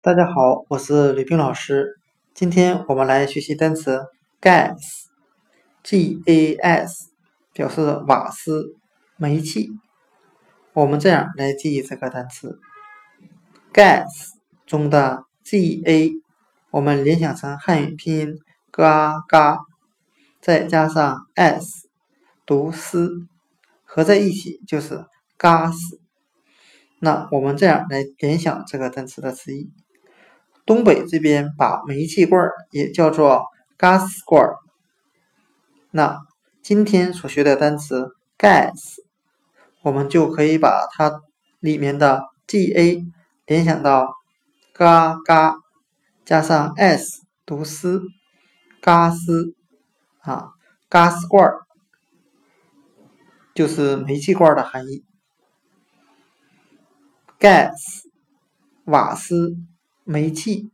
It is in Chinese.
大家好，我是吕冰老师。今天我们来学习单词 gas，G-A-S，表示瓦斯、煤气。我们这样来记忆这个单词：gas 中的 G-A，我们联想成汉语拼音嘎嘎，再加上 S 读斯，合在一起就是 gas。那我们这样来联想这个单词的词义。东北这边把煤气罐也叫做 gas 罐。那今天所学的单词 gas，我们就可以把它里面的 ga 联想到嘎嘎，加上 s 读斯，嘎斯啊，gas 罐就是煤气罐的含义。gas 瓦斯。煤气。